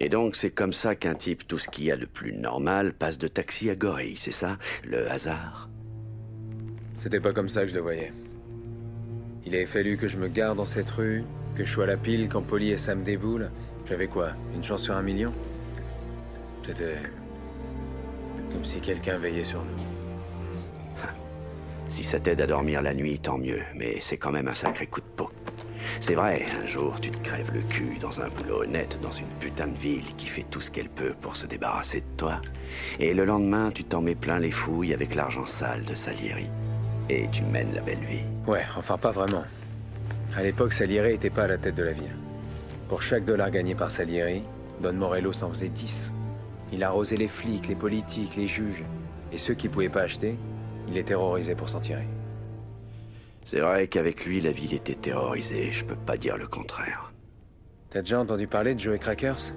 Et donc c'est comme ça qu'un type tout ce qu'il y a de plus normal passe de taxi à gorille, c'est ça Le hasard? C'était pas comme ça que je le voyais. Il avait fallu que je me garde dans cette rue, que je sois à la pile quand Polly et Sam déboulent. J'avais quoi Une chance sur un million? C'était... comme si quelqu'un veillait sur nous. Si ça t'aide à dormir la nuit, tant mieux, mais c'est quand même un sacré coup de peau. C'est vrai, un jour tu te crèves le cul dans un boulot honnête, dans une putain de ville qui fait tout ce qu'elle peut pour se débarrasser de toi. Et le lendemain, tu t'en mets plein les fouilles avec l'argent sale de Salieri. Et tu mènes la belle vie. Ouais, enfin pas vraiment. À l'époque, Salieri était pas à la tête de la ville. Pour chaque dollar gagné par Salieri, Don Morello s'en faisait 10. Il arrosait les flics, les politiques, les juges. Et ceux qui pouvaient pas acheter, il les terrorisait pour s'en tirer. C'est vrai qu'avec lui, la ville était terrorisée, je peux pas dire le contraire. T'as déjà entendu parler de Joey Crackers?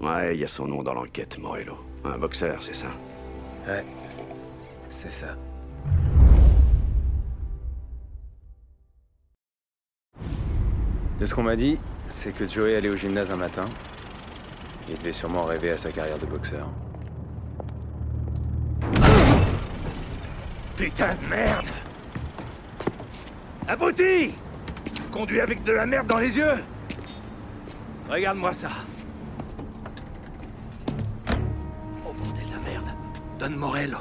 Ouais, il y a son nom dans l'enquête, Morello. Un boxeur, c'est ça Ouais, c'est ça. De ce qu'on m'a dit, c'est que Joey allait au gymnase un matin. Il devait sûrement rêver à sa carrière de boxeur. Putain de merde Abruti Conduit avec de la merde dans les yeux Regarde-moi ça. Oh bordel de la merde. Don Morello.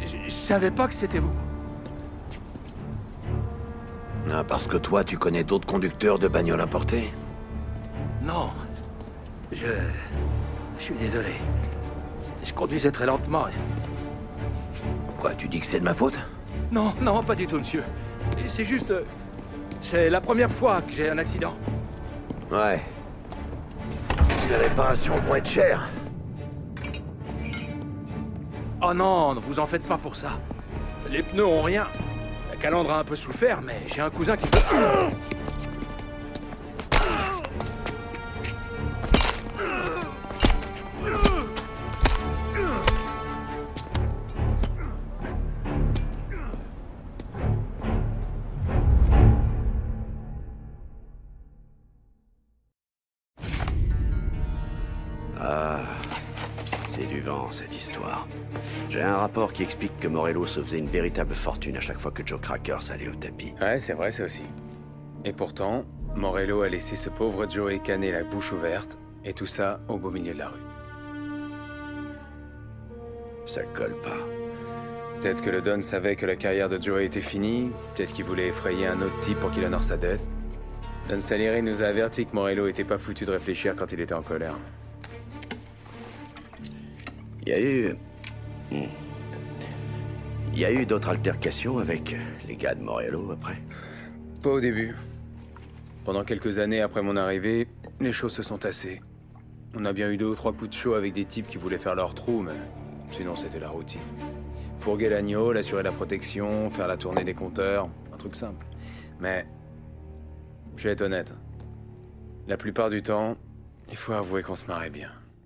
Je je savais pas que c'était vous. Ah, parce que toi, tu connais d'autres conducteurs de bagnoles importées Non. Je... Je suis désolé. Je conduisais très lentement. Quoi, tu dis que c'est de ma faute? Non, non, pas du tout, monsieur. C'est juste... euh, C'est la première fois que j'ai un accident. Ouais. Les réparations vont être chères. Oh non, ne vous en faites pas pour ça. Les pneus ont rien. La calandre a un peu souffert, mais j'ai un cousin qui c'est du vent, cette histoire. J'ai un rapport qui explique que Morello se faisait une véritable fortune à chaque fois que Joe Crackers allait au tapis. Ouais, c'est vrai ça aussi. Et pourtant, Morello a laissé ce pauvre Joey canner la bouche ouverte, et tout ça au beau milieu de la rue. Ça colle pas. Peut-être que le Don savait que la carrière de Joey était finie, peut-être qu'il voulait effrayer un autre type pour qu'il honore sa dette. Don Salieri nous a averti que Morello était pas foutu de réfléchir quand il était en colère. Il y a eu. Hmm. Il y a eu d'autres altercations avec les gars de Morello après. Pas au début. Pendant quelques années après mon arrivée, les choses se sont tassées. On a bien eu deux ou trois coups de chaud avec des types qui voulaient faire leur trou, mais sinon c'était la routine. Fourguer l'agneau, l'assurer la protection, faire la tournée des compteurs, un truc simple. Mais, je vais être honnête. La plupart du temps, il faut avouer qu'on se marrait bien.